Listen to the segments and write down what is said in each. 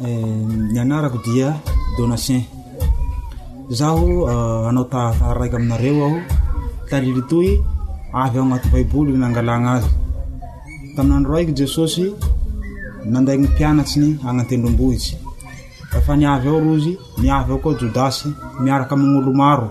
Ny anarako dia Donatien. Izaho hanao tararaika aminareo aho. Tariry toy avy ao anaty Baiboly no nangalana azy. Tamin'ny andro raiky Jesosy nanday ny mpianatriny any an-tendrombohitra. Efa niavy ao Rozy, niavy ao koa Jodasy miaraka amin'ny olo maro.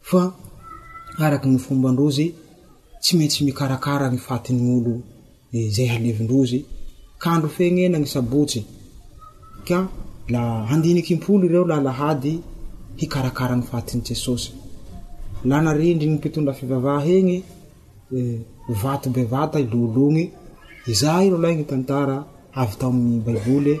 Fa araka ny fomban-drozy, tsy maintsy mikarakara ny fatin'ny olo izay halevin-drozy, ka andro fiaingena ny sabotsy, ka la handinika im-polo ireo la alahady hikarakara ny fatin'i Jesosy. La narindry ny mpitondra fivavaha egny eh, vato bevata i Lohologny, izay ro lahy ny tantara avy tao amin'ny Baiboly,